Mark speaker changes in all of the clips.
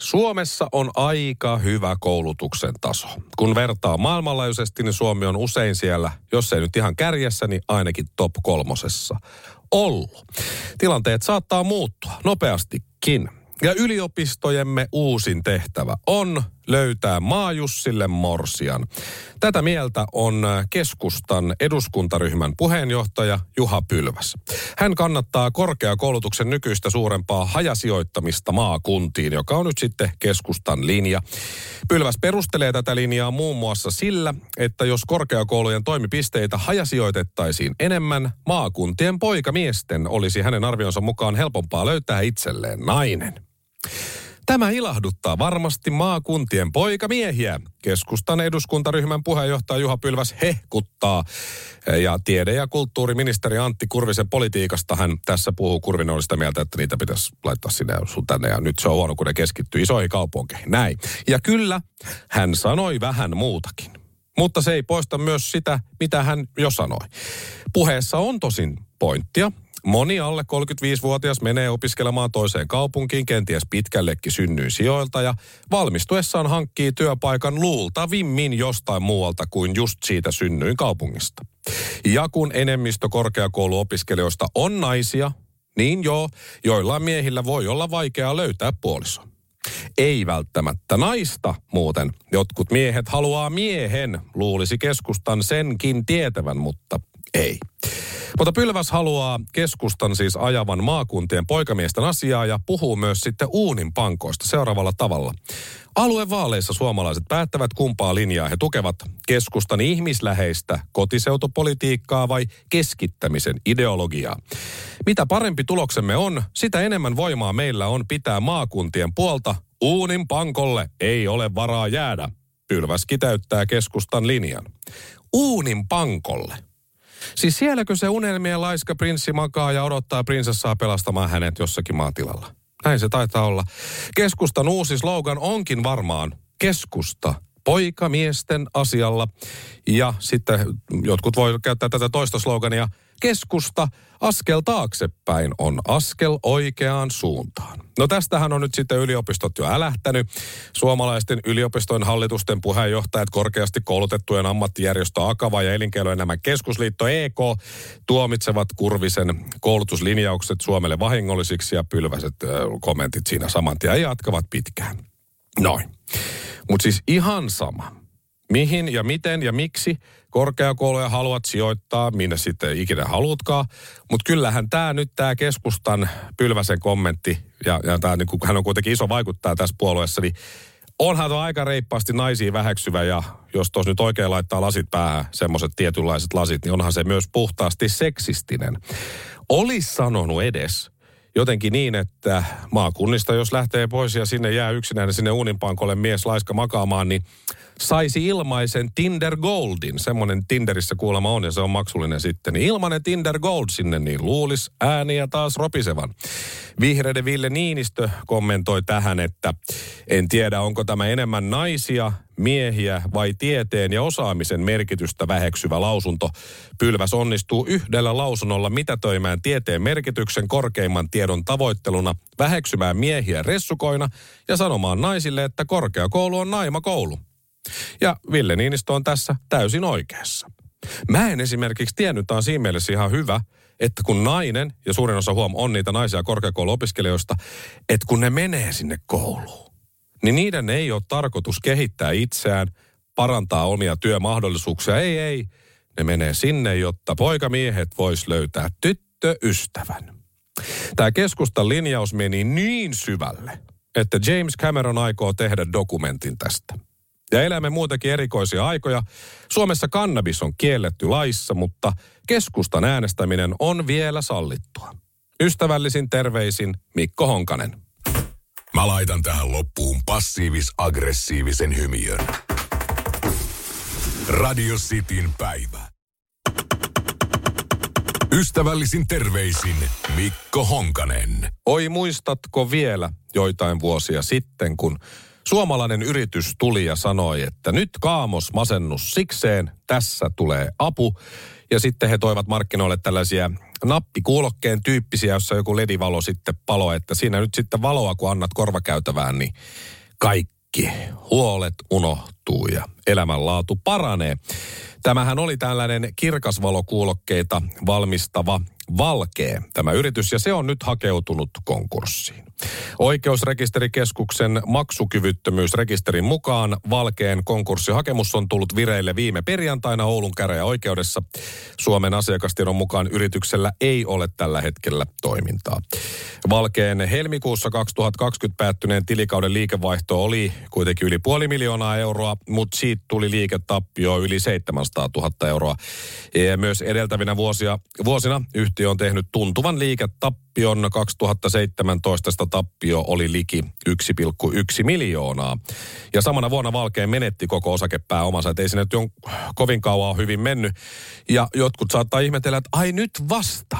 Speaker 1: Suomessa on aika hyvä koulutuksen taso. Kun vertaa maailmanlaajuisesti, niin Suomi on usein siellä, jos ei nyt ihan kärjessä, niin ainakin top kolmosessa ollut. Tilanteet saattaa muuttua nopeastikin. Ja yliopistojemme uusin tehtävä on löytää Maajussille Morsian. Tätä mieltä on keskustan eduskuntaryhmän puheenjohtaja Juha Pylväs. Hän kannattaa korkeakoulutuksen nykyistä suurempaa hajasijoittamista maakuntiin, joka on nyt sitten keskustan linja. Pylväs perustelee tätä linjaa muun muassa sillä, että jos korkeakoulujen toimipisteitä hajasijoitettaisiin enemmän, maakuntien poikamiesten olisi hänen arvionsa mukaan helpompaa löytää itselleen nainen. Tämä ilahduttaa varmasti maakuntien poikamiehiä. Keskustan eduskuntaryhmän puheenjohtaja Juha Pylväs hehkuttaa. Ja tiede- ja kulttuuriministeri Antti Kurvisen politiikasta hän tässä puhuu. Kurvinen sitä mieltä, että niitä pitäisi laittaa sinne sun tänne. Ja nyt se on huono, kun ne keskittyy isoihin kaupunkeihin. Näin. Ja kyllä, hän sanoi vähän muutakin. Mutta se ei poista myös sitä, mitä hän jo sanoi. Puheessa on tosin pointtia. Moni alle 35-vuotias menee opiskelemaan toiseen kaupunkiin, kenties pitkällekin synnyin sijoilta ja valmistuessaan hankkii työpaikan luultavimmin jostain muualta kuin just siitä synnyin kaupungista. Ja kun enemmistö korkeakouluopiskelijoista on naisia, niin joo, joillain miehillä voi olla vaikeaa löytää puoliso. Ei välttämättä naista muuten. Jotkut miehet haluaa miehen, luulisi keskustan senkin tietävän, mutta ei. Mutta Pylväs haluaa keskustan siis ajavan maakuntien poikamiesten asiaa ja puhuu myös sitten uunin pankoista seuraavalla tavalla. Aluevaaleissa suomalaiset päättävät kumpaa linjaa he tukevat keskustan ihmisläheistä kotiseutopolitiikkaa vai keskittämisen ideologiaa. Mitä parempi tuloksemme on, sitä enemmän voimaa meillä on pitää maakuntien puolta. Uunin pankolle ei ole varaa jäädä. Pylväs kiteyttää keskustan linjan. Uunin pankolle. Siis sielläkö se unelmien laiska prinssi makaa ja odottaa prinsessaa pelastamaan hänet jossakin maatilalla? Näin se taitaa olla. Keskustan uusi slogan onkin varmaan keskusta poikamiesten asialla. Ja sitten jotkut voi käyttää tätä toista slogania. Keskusta askel taaksepäin on askel oikeaan suuntaan. No tästähän on nyt sitten yliopistot jo älähtänyt. Suomalaisten yliopistojen hallitusten puheenjohtajat, korkeasti koulutettujen ammattijärjestö Akava ja elinkeinoelämän keskusliitto EK tuomitsevat Kurvisen koulutuslinjaukset Suomelle vahingollisiksi ja pylväiset kommentit siinä saman tien jatkavat pitkään. Noin. Mutta siis ihan sama, mihin ja miten ja miksi korkeakouluja haluat sijoittaa, minne sitten ikinä haluatkaan. Mutta kyllähän tämä nyt tämä keskustan pylväsen kommentti, ja, ja tää, niin hän on kuitenkin iso vaikuttaa tässä puolueessa, niin onhan tuo aika reippaasti naisiin väheksyvä ja jos tuossa nyt oikein laittaa lasit päähän, semmoiset tietynlaiset lasit, niin onhan se myös puhtaasti seksistinen. Olis sanonut edes, jotenkin niin, että maakunnista jos lähtee pois ja sinne jää yksinäinen sinne uuninpankolle mies laiska makaamaan, niin saisi ilmaisen Tinder Goldin. Semmoinen Tinderissä kuulemma on ja se on maksullinen sitten. Niin ilmainen Tinder Gold sinne, niin luulis ääniä taas ropisevan. Vihreiden Ville Niinistö kommentoi tähän, että en tiedä onko tämä enemmän naisia, miehiä vai tieteen ja osaamisen merkitystä väheksyvä lausunto. Pylväs onnistuu yhdellä lausunnolla mitätöimään tieteen merkityksen korkeimman tiedon tavoitteluna, väheksymään miehiä ressukoina ja sanomaan naisille, että korkeakoulu on naimakoulu. Ja Ville Niinistö on tässä täysin oikeassa. Mä en esimerkiksi tiennyt, tämä on siinä mielessä ihan hyvä, että kun nainen, ja suurin osa huom on niitä naisia korkeakouluopiskelijoista, että kun ne menee sinne kouluun, niin niiden ei ole tarkoitus kehittää itseään, parantaa omia työmahdollisuuksia. Ei, ei. Ne menee sinne, jotta poikamiehet vois löytää tyttöystävän. Tämä keskustan linjaus meni niin syvälle, että James Cameron aikoo tehdä dokumentin tästä. Ja elämme muutenkin erikoisia aikoja. Suomessa kannabis on kielletty laissa, mutta keskustan äänestäminen on vielä sallittua. Ystävällisin terveisin Mikko Honkanen.
Speaker 2: Mä laitan tähän loppuun passiivis-aggressiivisen hymiön. Radio Cityn päivä. Ystävällisin terveisin Mikko Honkanen.
Speaker 1: Oi muistatko vielä joitain vuosia sitten, kun suomalainen yritys tuli ja sanoi, että nyt kaamos masennus sikseen, tässä tulee apu. Ja sitten he toivat markkinoille tällaisia nappikuulokkeen tyyppisiä, jossa joku ledivalo sitten palo, että siinä nyt sitten valoa, kun annat korvakäytävään, niin kaikki huolet unohtuu ja elämänlaatu paranee. Tämähän oli tällainen kirkasvalokuulokkeita valmistava Valkee, tämä yritys, ja se on nyt hakeutunut konkurssiin. Oikeusrekisterikeskuksen maksukyvyttömyysrekisterin mukaan Valkeen konkurssihakemus on tullut vireille viime perjantaina Oulun käräjäoikeudessa. Suomen asiakastiedon mukaan yrityksellä ei ole tällä hetkellä toimintaa. Valkeen helmikuussa 2020 päättyneen tilikauden liikevaihto oli kuitenkin yli puoli miljoonaa euroa, mutta siitä tuli liiketappio yli 700 000 euroa. Ja myös edeltävinä vuosia, vuosina yhtiö on tehnyt tuntuvan liiketappion. 2017 tappio oli liki 1,1 miljoonaa. Ja samana vuonna Valkeen menetti koko osakepääomansa, että ei sinne nyt jo kovin kauan hyvin mennyt. Ja jotkut saattaa ihmetellä, että ai nyt vasta,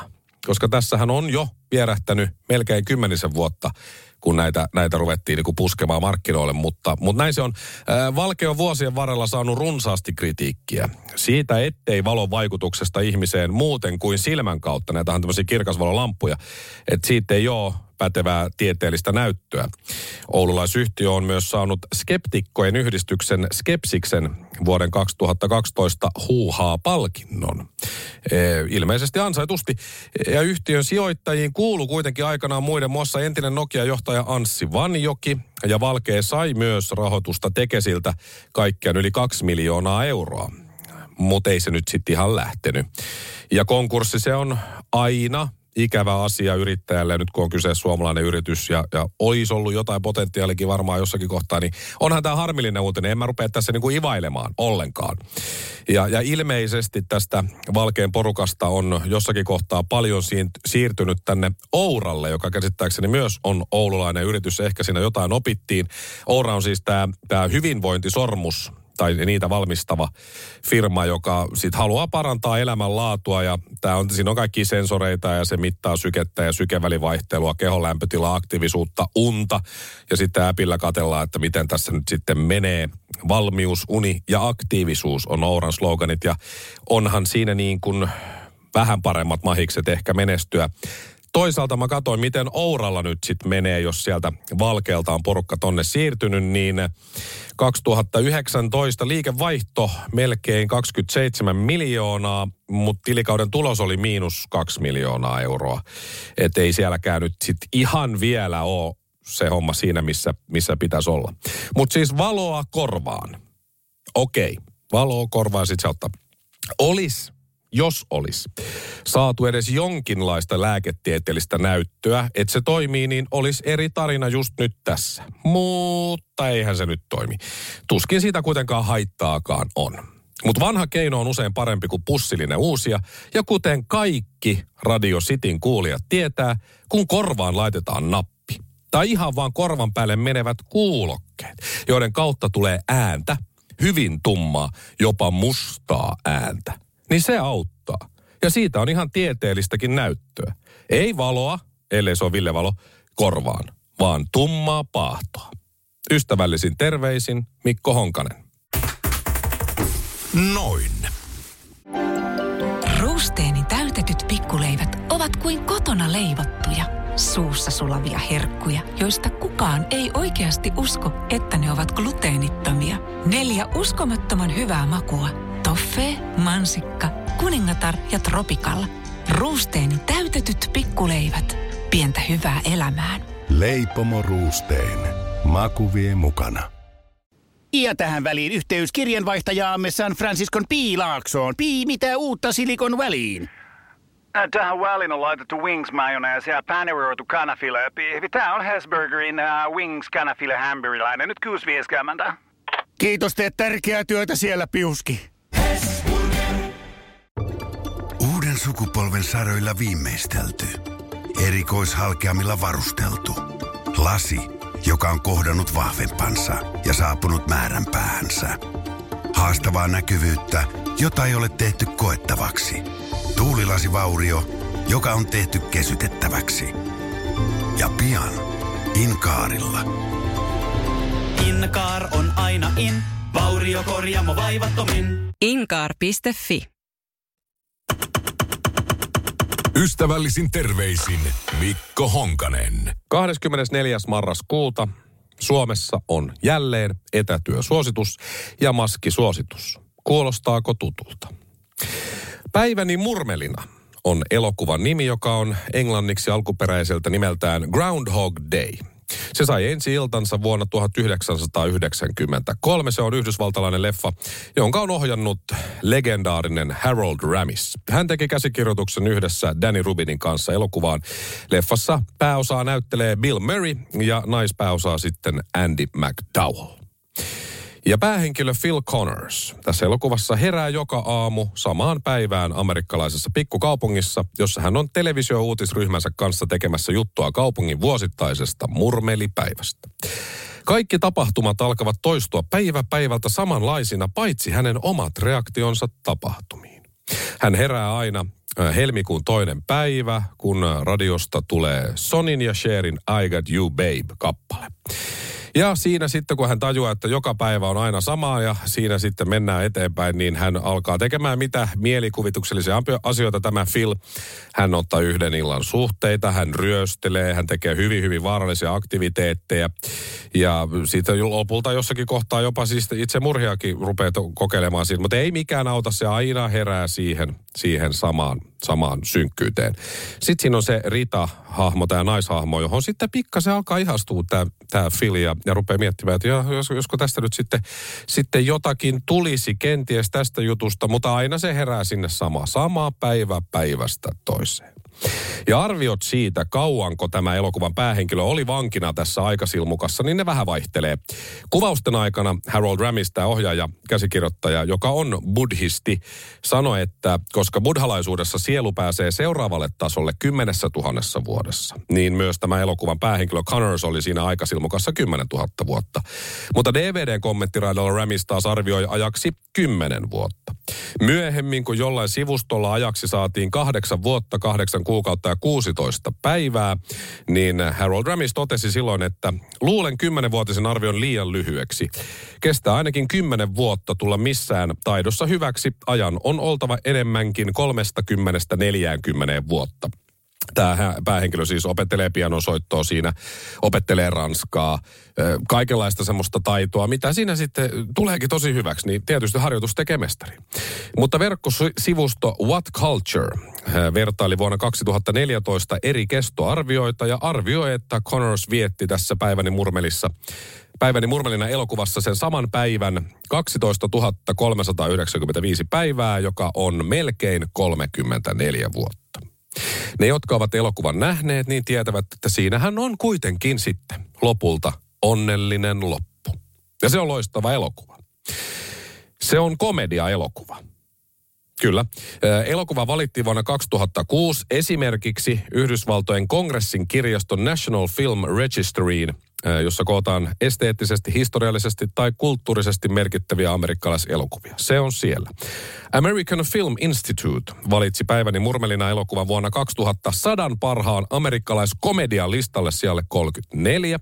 Speaker 1: koska tässähän on jo vierähtänyt melkein kymmenisen vuotta kun näitä, näitä ruvettiin niin kuin puskemaan markkinoille. Mutta, mutta näin se on. Valke on vuosien varrella saanut runsaasti kritiikkiä. Siitä, ettei valon vaikutuksesta ihmiseen muuten kuin silmän kautta. Näitä on tämmöisiä kirkasvalolampuja. Että siitä ei ole pätevää tieteellistä näyttöä. Oululaisyhtiö on myös saanut skeptikkojen yhdistyksen Skepsiksen vuoden 2012 huuhaa-palkinnon. E, ilmeisesti ansaitusti. Ja yhtiön sijoittajiin kuulu kuitenkin aikanaan muiden muassa entinen Nokia-johtaja Anssi Vanjoki, ja Valkee sai myös rahoitusta Tekesiltä kaikkiaan yli 2 miljoonaa euroa. Mutta ei se nyt sitten ihan lähtenyt. Ja konkurssi se on aina ikävä asia yrittäjälle, nyt kun on kyse suomalainen yritys ja, ja olisi ollut jotain potentiaalikin varmaan jossakin kohtaa, niin onhan tämä harmillinen uutinen. En mä rupea tässä niin kuin ivailemaan ollenkaan. Ja, ja ilmeisesti tästä Valkeen porukasta on jossakin kohtaa paljon siirtynyt tänne Ouralle, joka käsittääkseni myös on oululainen yritys. Ehkä siinä jotain opittiin. Oura on siis tämä hyvinvointisormus, tai niitä valmistava firma, joka sit haluaa parantaa elämänlaatua ja tää on, siinä on kaikki sensoreita ja se mittaa sykettä ja sykevälivaihtelua, kehon lämpötilaa, aktiivisuutta, unta ja sitten äpillä katellaan, että miten tässä nyt sitten menee. Valmius, uni ja aktiivisuus on Ouran sloganit ja onhan siinä niin kuin vähän paremmat mahikset ehkä menestyä toisaalta mä katsoin, miten Ouralla nyt sitten menee, jos sieltä Valkeelta on porukka tonne siirtynyt, niin 2019 liikevaihto melkein 27 miljoonaa, mutta tilikauden tulos oli miinus 2 miljoonaa euroa. Et ei sielläkään nyt sitten ihan vielä ole se homma siinä, missä, missä pitäisi olla. Mutta siis valoa korvaan. Okei, valoa korvaan sitten se ottaa. Olis jos olisi saatu edes jonkinlaista lääketieteellistä näyttöä, että se toimii, niin olisi eri tarina just nyt tässä. Mutta eihän se nyt toimi. Tuskin siitä kuitenkaan haittaakaan on. Mutta vanha keino on usein parempi kuin pussillinen uusia, ja kuten kaikki Radio Cityn kuulijat tietää, kun korvaan laitetaan nappi. Tai ihan vaan korvan päälle menevät kuulokkeet, joiden kautta tulee ääntä, hyvin tummaa, jopa mustaa ääntä niin se auttaa. Ja siitä on ihan tieteellistäkin näyttöä. Ei valoa, ellei se ole villevalo, korvaan, vaan tummaa paahtoa. Ystävällisin terveisin Mikko Honkanen.
Speaker 2: Noin.
Speaker 3: Ruusteeni täytetyt pikkuleivät ovat kuin kotona leivottuja, suussa sulavia herkkuja, joista kukaan ei oikeasti usko, että ne ovat gluteenittomia. Neljä uskomattoman hyvää makua Toffee, mansikka, kuningatar ja tropikalla. Ruusteeni täytetyt pikkuleivät. Pientä hyvää elämään.
Speaker 4: Leipomo Ruusteen. Maku vie mukana.
Speaker 5: Ja tähän väliin yhteys kirjanvaihtajaamme San Franciscon Piilaaksoon. Pii, mitä uutta Silikon väliin?
Speaker 6: Äh, tähän väliin on laitettu wings mayonnaise ja paneroitu kanafila. Tämä on Hesburgerin uh, wings kanafila hamburilainen. Nyt 6.50.
Speaker 5: Kiitos, teet tärkeää työtä siellä, Piuski.
Speaker 7: Sukupolven saroilla viimeistelty. Erikoishalkeamilla varusteltu. Lasi joka on kohdannut vahvempansa ja saapunut määränpäähänsä. Haastavaa näkyvyyttä, jota ei ole tehty koettavaksi. Tuulilasivaurio, joka on tehty kesytettäväksi. Ja pian Inkaarilla.
Speaker 8: Inkaar on aina in, vauriokorjaamo vaivattomin.
Speaker 9: Inkaar.fi
Speaker 2: Ystävällisin terveisin Mikko Honkanen.
Speaker 1: 24. marraskuuta Suomessa on jälleen etätyösuositus ja maskisuositus. Kuulostaako tutulta? Päiväni murmelina on elokuvan nimi, joka on englanniksi alkuperäiseltä nimeltään Groundhog Day – se sai ensi iltansa vuonna 1993. Se on yhdysvaltalainen leffa, jonka on ohjannut legendaarinen Harold Ramis. Hän teki käsikirjoituksen yhdessä Danny Rubinin kanssa elokuvaan. Leffassa pääosaa näyttelee Bill Murray ja naispääosaa sitten Andy McDowell. Ja päähenkilö Phil Connors tässä elokuvassa herää joka aamu samaan päivään amerikkalaisessa pikkukaupungissa, jossa hän on televisio-uutisryhmänsä kanssa tekemässä juttua kaupungin vuosittaisesta murmelipäivästä. Kaikki tapahtumat alkavat toistua päivä päivältä samanlaisina, paitsi hänen omat reaktionsa tapahtumiin. Hän herää aina helmikuun toinen päivä, kun radiosta tulee Sonin ja Sherin I Got You Babe kappale. Ja siinä sitten, kun hän tajuaa, että joka päivä on aina sama ja siinä sitten mennään eteenpäin, niin hän alkaa tekemään mitä mielikuvituksellisia asioita tämä Phil. Hän ottaa yhden illan suhteita, hän ryöstelee, hän tekee hyvin, hyvin vaarallisia aktiviteetteja. Ja sitten lopulta jossakin kohtaa jopa siis itse murhiakin rupeaa kokeilemaan siitä, mutta ei mikään auta, se aina herää siihen, siihen samaan samaan synkkyyteen. Sitten siinä on se Rita-hahmo, tämä naishahmo, johon sitten pikkasen alkaa ihastua tämä, tämä Phil ja, ja rupeaa miettimään, että jos, josko tästä nyt sitten, sitten jotakin tulisi kenties tästä jutusta, mutta aina se herää sinne sama, sama päivä päivästä toiseen. Ja arviot siitä, kauanko tämä elokuvan päähenkilö oli vankina tässä aikasilmukassa, niin ne vähän vaihtelee. Kuvausten aikana Harold Ramis, tämä ohjaaja, käsikirjoittaja, joka on buddhisti, sanoi, että koska buddhalaisuudessa sielu pääsee seuraavalle tasolle kymmenessä tuhannessa vuodessa, niin myös tämä elokuvan päähenkilö Connors oli siinä aikasilmukassa kymmenen tuhatta vuotta. Mutta DVD-kommenttiraidalla Ramis taas arvioi ajaksi kymmenen vuotta. Myöhemmin, kun jollain sivustolla ajaksi saatiin kahdeksan vuotta, kahdeksan kuukautta ja 16 päivää, niin Harold Ramis totesi silloin, että luulen kymmenenvuotisen arvion liian lyhyeksi. Kestää ainakin kymmenen vuotta tulla missään taidossa hyväksi. Ajan on oltava enemmänkin 30-40 vuotta. Tämä päähenkilö siis opettelee pianosoittoa siinä, opettelee ranskaa, kaikenlaista semmoista taitoa, mitä siinä sitten tuleekin tosi hyväksi, niin tietysti harjoitus tekee mestari. Mutta verkkosivusto What Culture vertaili vuonna 2014 eri kestoarvioita ja arvioi, että Connors vietti tässä päiväni murmelissa päiväni murmelina elokuvassa sen saman päivän 12 395 päivää, joka on melkein 34 vuotta. Ne, jotka ovat elokuvan nähneet, niin tietävät, että siinähän on kuitenkin sitten lopulta onnellinen loppu. Ja se on loistava elokuva. Se on komedia-elokuva. Kyllä. Elokuva valittiin vuonna 2006 esimerkiksi Yhdysvaltojen kongressin kirjaston National Film Registeryin – jossa kootaan esteettisesti, historiallisesti tai kulttuurisesti merkittäviä amerikkalaiselokuvia. Se on siellä. American Film Institute valitsi päiväni murmelina elokuvan vuonna 2000 parhaan amerikkalaiskomedian listalle sijalle 34.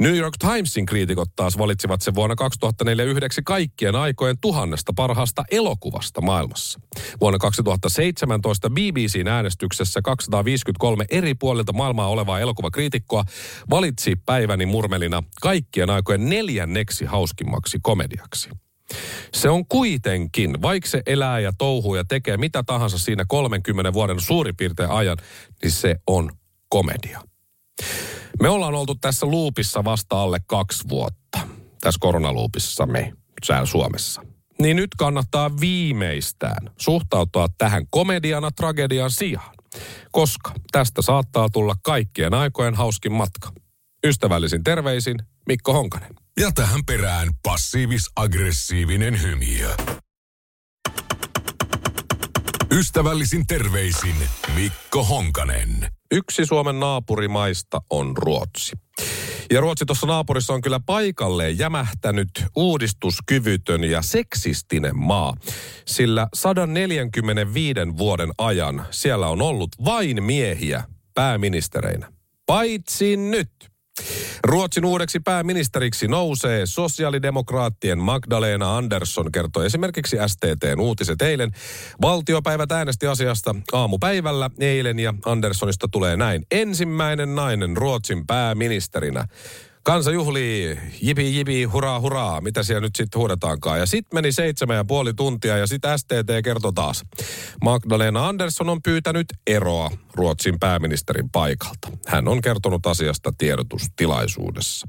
Speaker 1: New York Timesin kriitikot taas valitsivat sen vuonna 2004 yhdeksi kaikkien aikojen tuhannesta parhaasta elokuvasta maailmassa. Vuonna 2017 BBCn äänestyksessä 253 eri puolilta maailmaa olevaa elokuvakriitikkoa valitsi päiväni Johnny Murmelina kaikkien aikojen neljänneksi hauskimmaksi komediaksi. Se on kuitenkin, vaikka se elää ja touhuu ja tekee mitä tahansa siinä 30 vuoden suurin piirtein ajan, niin se on komedia. Me ollaan oltu tässä luupissa vasta alle kaksi vuotta. Tässä koronaluupissa me, säällä Suomessa. Niin nyt kannattaa viimeistään suhtautua tähän komediana tragedian sijaan. Koska tästä saattaa tulla kaikkien aikojen hauskin matka. Ystävällisin terveisin Mikko Honkanen.
Speaker 2: Ja tähän perään passiivis-aggressiivinen hymiö. Ystävällisin terveisin Mikko Honkanen.
Speaker 1: Yksi Suomen naapurimaista on Ruotsi. Ja Ruotsi tuossa naapurissa on kyllä paikalleen jämähtänyt uudistuskyvytön ja seksistinen maa. Sillä 145 vuoden ajan siellä on ollut vain miehiä pääministereinä. Paitsi nyt. Ruotsin uudeksi pääministeriksi nousee sosiaalidemokraattien Magdalena Andersson, kertoi esimerkiksi STTn uutiset eilen. Valtiopäivät äänesti asiasta aamupäivällä eilen ja Anderssonista tulee näin ensimmäinen nainen Ruotsin pääministerinä. Kansa juhlii, jipi jipi, huraa huraa, mitä siellä nyt sitten huudetaankaan. Ja sitten meni seitsemän ja puoli tuntia ja sitten STT kertoi taas. Magdalena Andersson on pyytänyt eroa Ruotsin pääministerin paikalta. Hän on kertonut asiasta tiedotustilaisuudessa.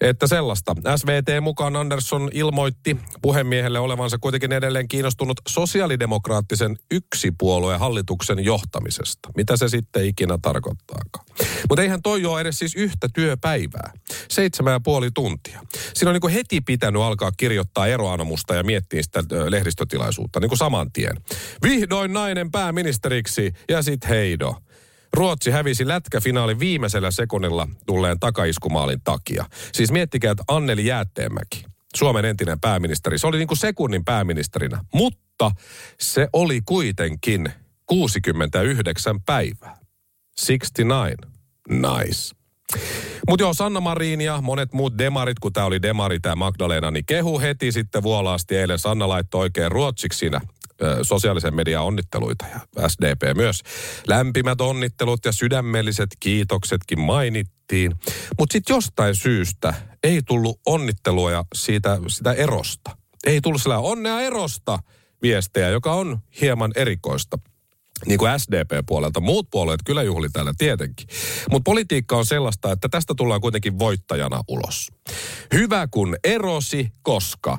Speaker 1: Että sellaista. SVT mukaan Andersson ilmoitti puhemiehelle olevansa kuitenkin edelleen kiinnostunut sosiaalidemokraattisen yksipuolueen hallituksen johtamisesta. Mitä se sitten ikinä tarkoittaakaan. Mutta eihän toi ole edes siis yhtä työpäivää. Seitsemän ja puoli tuntia. Siinä on niin heti pitänyt alkaa kirjoittaa eroanomusta ja miettiä sitä lehdistötilaisuutta niin kuin saman tien. Vihdoin nainen pääministeriksi ja sit heido. Ruotsi hävisi lätkäfinaalin viimeisellä sekunnilla tulleen takaiskumaalin takia. Siis miettikää, että Anneli Jäätteenmäki, Suomen entinen pääministeri, se oli niin kuin sekunnin pääministerinä, mutta se oli kuitenkin 69 päivää. 69. Nice. Mutta joo, Sanna Marin ja monet muut demarit, kun tämä oli demari, tämä Magdalena, niin kehu heti sitten vuolaasti eilen. Sanna laittoi oikein ruotsiksi siinä sosiaalisen median onnitteluita ja SDP myös. Lämpimät onnittelut ja sydämelliset kiitoksetkin mainittiin. Mutta sitten jostain syystä ei tullut onnittelua siitä, sitä erosta. Ei tullut sillä onnea erosta viestejä, joka on hieman erikoista niin kuin SDP-puolelta. Muut puolueet kyllä juhli täällä tietenkin. Mutta politiikka on sellaista, että tästä tullaan kuitenkin voittajana ulos. Hyvä kun erosi, koska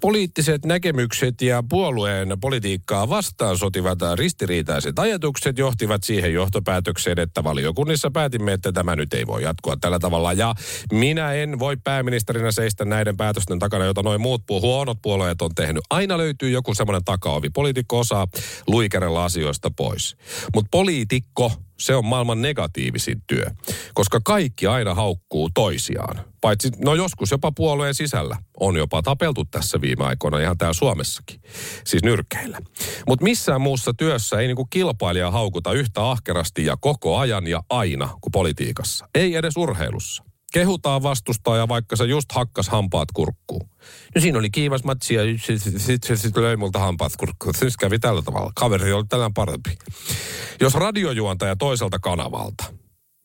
Speaker 1: poliittiset näkemykset ja puolueen politiikkaa vastaan sotivat ristiriitaiset ajatukset johtivat siihen johtopäätökseen, että valiokunnissa päätimme, että tämä nyt ei voi jatkua tällä tavalla. Ja minä en voi pääministerinä seistä näiden päätösten takana, joita noin muut huonot puolueet on tehnyt. Aina löytyy joku semmoinen takaovi. Poliitikko osaa luikerella asioista pois. Mutta poliitikko, se on maailman negatiivisin työ, koska kaikki aina haukkuu toisiaan. Paitsi, no joskus jopa puolueen sisällä on jopa tapeltu tässä viime aikoina ihan täällä Suomessakin, siis nyrkeillä. Mutta missään muussa työssä ei niinku kilpailija haukuta yhtä ahkerasti ja koko ajan ja aina kuin politiikassa. Ei edes urheilussa. Kehutaan vastustaa vaikka se just hakkas hampaat kurkkuun. No siinä oli kiivas matsi ja sitten sit, sit, sit löi multa hampaat kurkkuun. Sitten kävi tällä tavalla. Kaveri oli tänään parempi. Jos radiojuontaja toiselta kanavalta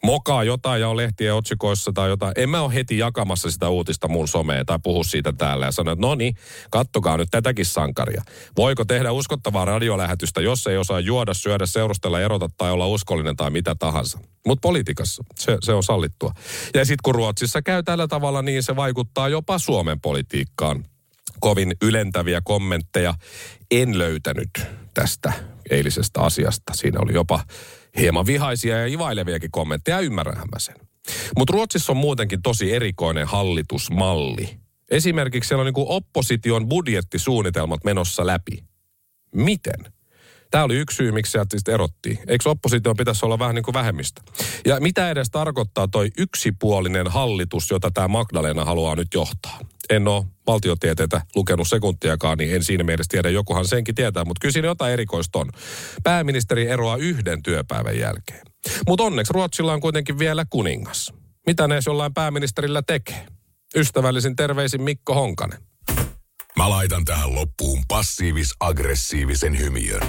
Speaker 1: mokaa jotain ja on lehtien otsikoissa tai jotain. En mä ole heti jakamassa sitä uutista mun someen tai puhu siitä täällä ja sano, että no niin, kattokaa nyt tätäkin sankaria. Voiko tehdä uskottavaa radiolähetystä, jos ei osaa juoda, syödä, seurustella, erota tai olla uskollinen tai mitä tahansa. Mutta politiikassa se, se on sallittua. Ja sitten kun Ruotsissa käy tällä tavalla, niin se vaikuttaa jopa Suomen politiikkaan. Kovin ylentäviä kommentteja en löytänyt tästä eilisestä asiasta. Siinä oli jopa hieman vihaisia ja ivaileviakin kommentteja, ymmärränhän mä sen. Mutta Ruotsissa on muutenkin tosi erikoinen hallitusmalli. Esimerkiksi siellä on niin opposition budjettisuunnitelmat menossa läpi. Miten? Tämä oli yksi syy, miksi sieltä sitten erottiin. Eikö oppositio pitäisi olla vähän niin kuin vähemmistö? Ja mitä edes tarkoittaa toi yksipuolinen hallitus, jota tämä Magdalena haluaa nyt johtaa? En ole valtiotieteitä lukenut sekuntiakaan, niin en siinä mielessä tiedä. Jokuhan senkin tietää, mutta kyllä siinä jotain erikoista on. Pääministeri eroaa yhden työpäivän jälkeen. Mutta onneksi Ruotsilla on kuitenkin vielä kuningas. Mitä ne jollain pääministerillä tekee? Ystävällisin terveisin Mikko Honkanen.
Speaker 2: Mä laitan tähän loppuun passiivis-aggressiivisen hymiön.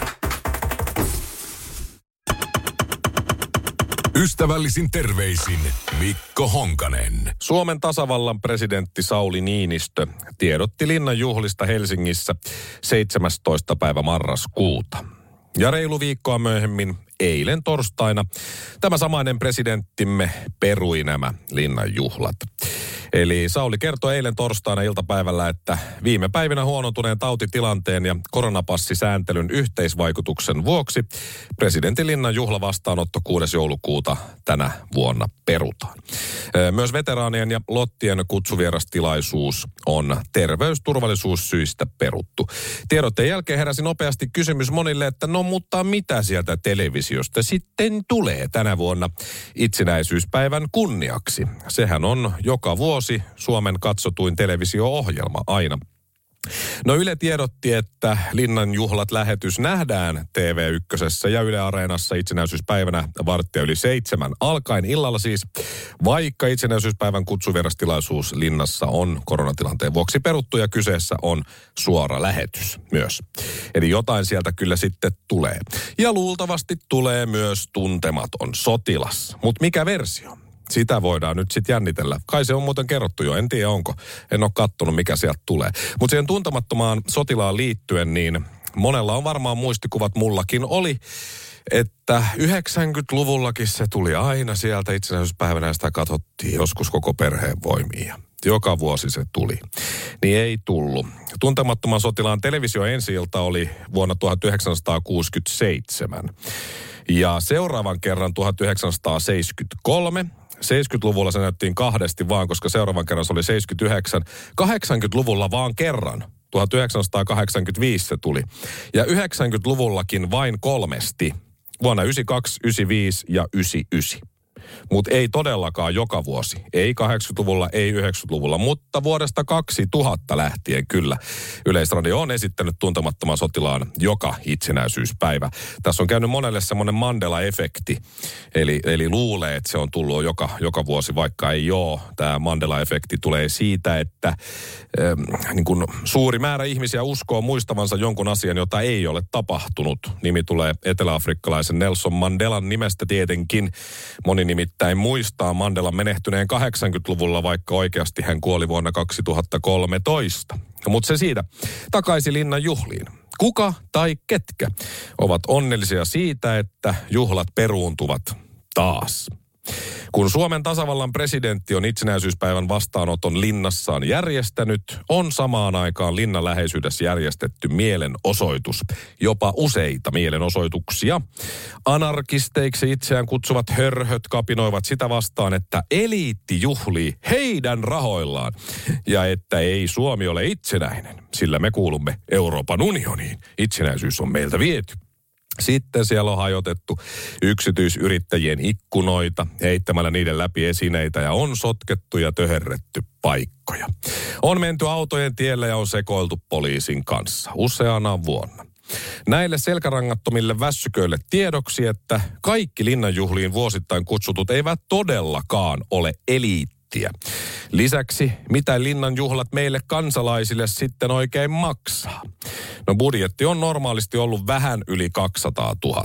Speaker 2: Ystävällisin terveisin Mikko Honkanen.
Speaker 1: Suomen tasavallan presidentti Sauli Niinistö tiedotti linnan juhlista Helsingissä 17. päivä marraskuuta. Ja reilu viikkoa myöhemmin, eilen torstaina, tämä samainen presidenttimme perui nämä linnan juhlat. Eli Sauli kertoi eilen torstaina iltapäivällä, että viime päivinä huonontuneen tautitilanteen ja koronapassisääntelyn yhteisvaikutuksen vuoksi presidentinlinnan juhlavastaanotto 6. joulukuuta tänä vuonna perutaan. Myös veteraanien ja lottien kutsuvierastilaisuus on terveysturvallisuussyistä peruttu. Tiedotteen jälkeen heräsi nopeasti kysymys monille, että no mutta mitä sieltä televisio televisiosta sitten tulee tänä vuonna itsenäisyyspäivän kunniaksi. Sehän on joka vuosi Suomen katsotuin televisio-ohjelma aina. No Yle tiedotti, että Linnan juhlat lähetys nähdään TV1 ja Yle Areenassa itsenäisyyspäivänä varttia yli seitsemän alkaen illalla siis, vaikka itsenäisyyspäivän kutsuverastilaisuus Linnassa on koronatilanteen vuoksi peruttu ja kyseessä on suora lähetys myös. Eli jotain sieltä kyllä sitten tulee. Ja luultavasti tulee myös tuntematon sotilas. Mutta mikä versio? Sitä voidaan nyt sitten jännitellä. Kai se on muuten kerrottu jo, en tiedä onko. En ole kattonut, mikä sieltä tulee. Mutta siihen tuntemattomaan sotilaan liittyen, niin monella on varmaan muistikuvat, mullakin oli, että 90-luvullakin se tuli aina sieltä itsenäisyyspäivänä sitä katsottiin joskus koko perheen voimia. Joka vuosi se tuli. Niin ei tullut. Tuntemattoman sotilaan televisio ensi oli vuonna 1967. Ja seuraavan kerran 1973 70-luvulla se näyttiin kahdesti vaan, koska seuraavan kerran se oli 79. 80-luvulla vaan kerran. 1985 se tuli. Ja 90-luvullakin vain kolmesti. Vuonna 92, 95 ja 99 mutta ei todellakaan joka vuosi. Ei 80-luvulla, ei 90-luvulla, mutta vuodesta 2000 lähtien kyllä. Yleisradio on esittänyt tuntemattoman sotilaan joka itsenäisyyspäivä. Tässä on käynyt monelle semmoinen Mandela-efekti, eli, eli luulee, että se on tullut joka, joka vuosi, vaikka ei ole. Tämä Mandela-efekti tulee siitä, että ähm, niin kun suuri määrä ihmisiä uskoo muistavansa jonkun asian, jota ei ole tapahtunut. Nimi tulee eteläafrikkalaisen Nelson Mandelan nimestä tietenkin. Moni nimittäin muistaa Mandelan menehtyneen 80-luvulla, vaikka oikeasti hän kuoli vuonna 2013. Mutta se siitä. Takaisin linnan juhliin. Kuka tai ketkä ovat onnellisia siitä, että juhlat peruuntuvat taas? Kun Suomen tasavallan presidentti on itsenäisyyspäivän vastaanoton linnassaan järjestänyt, on samaan aikaan linnan läheisyydessä järjestetty mielenosoitus. Jopa useita mielenosoituksia. Anarkisteiksi itseään kutsuvat hörhöt kapinoivat sitä vastaan, että eliitti juhlii heidän rahoillaan. Ja että ei Suomi ole itsenäinen, sillä me kuulumme Euroopan unioniin. Itsenäisyys on meiltä viety. Sitten siellä on hajotettu yksityisyrittäjien ikkunoita, heittämällä niiden läpi esineitä ja on sotkettu ja töherretty paikkoja. On menty autojen tielle ja on sekoiltu poliisin kanssa useana vuonna. Näille selkärangattomille väsyköille tiedoksi, että kaikki linnanjuhliin vuosittain kutsutut eivät todellakaan ole eliitti nettiä. Lisäksi, mitä linnan juhlat meille kansalaisille sitten oikein maksaa? No budjetti on normaalisti ollut vähän yli 200 000.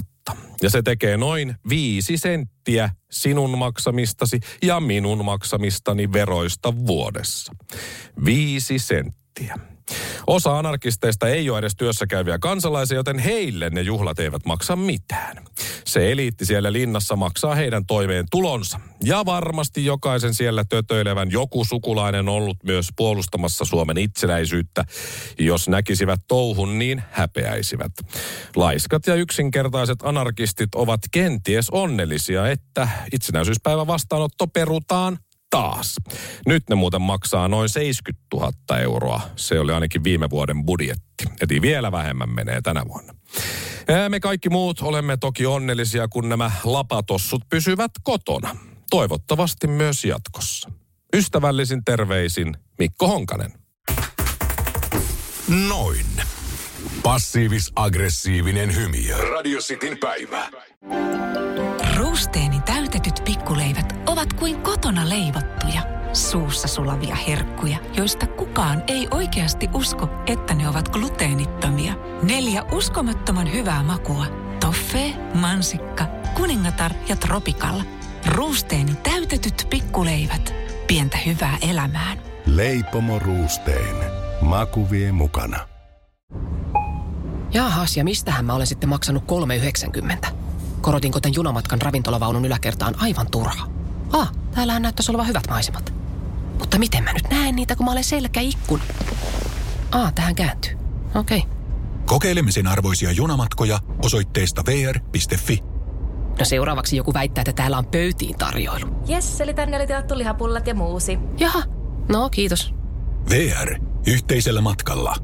Speaker 1: Ja se tekee noin viisi senttiä sinun maksamistasi ja minun maksamistani veroista vuodessa. Viisi senttiä. Osa anarkisteista ei ole edes työssä käyviä kansalaisia, joten heille ne juhlat eivät maksa mitään. Se eliitti siellä linnassa maksaa heidän toimeen tulonsa. Ja varmasti jokaisen siellä tötöilevän joku sukulainen ollut myös puolustamassa Suomen itsenäisyyttä. Jos näkisivät touhun, niin häpeäisivät. Laiskat ja yksinkertaiset anarkistit ovat kenties onnellisia, että itsenäisyyspäivä vastaanotto perutaan taas. Nyt ne muuten maksaa noin 70 000 euroa. Se oli ainakin viime vuoden budjetti. Eli vielä vähemmän menee tänä vuonna. Me kaikki muut olemme toki onnellisia, kun nämä lapatossut pysyvät kotona. Toivottavasti myös jatkossa. Ystävällisin terveisin Mikko Honkanen.
Speaker 2: Noin. Passiivis-aggressiivinen hymiö. Radio Cityn päivä.
Speaker 3: Ruusteeni täytetyt pikkuleivät ovat kuin kotona leivottuja, suussa sulavia herkkuja, joista kukaan ei oikeasti usko, että ne ovat gluteenittomia. Neljä uskomattoman hyvää makua. Toffee, mansikka, kuningatar ja tropikalla. Ruusteeni täytetyt pikkuleivät. Pientä hyvää elämään.
Speaker 4: Leipomo Ruusteen. Maku vie mukana.
Speaker 9: Jaahas, ja mistähän mä olen sitten maksanut 3,90? Korotinko tämän junamatkan ravintolavaunun yläkertaan aivan turha? Ah, täällähän näyttäisi olevan hyvät maisemat. Mutta miten mä nyt näen niitä, kun mä olen selkä ikkun? Ah, tähän kääntyy. Okei. Okay.
Speaker 2: Kokeilemisen arvoisia junamatkoja osoitteesta vr.fi.
Speaker 9: No seuraavaksi joku väittää, että täällä on pöytiin tarjoilu.
Speaker 10: Jes, eli tänne oli tilattu lihapullat ja muusi.
Speaker 9: Jaha, no kiitos.
Speaker 2: VR. Yhteisellä matkalla.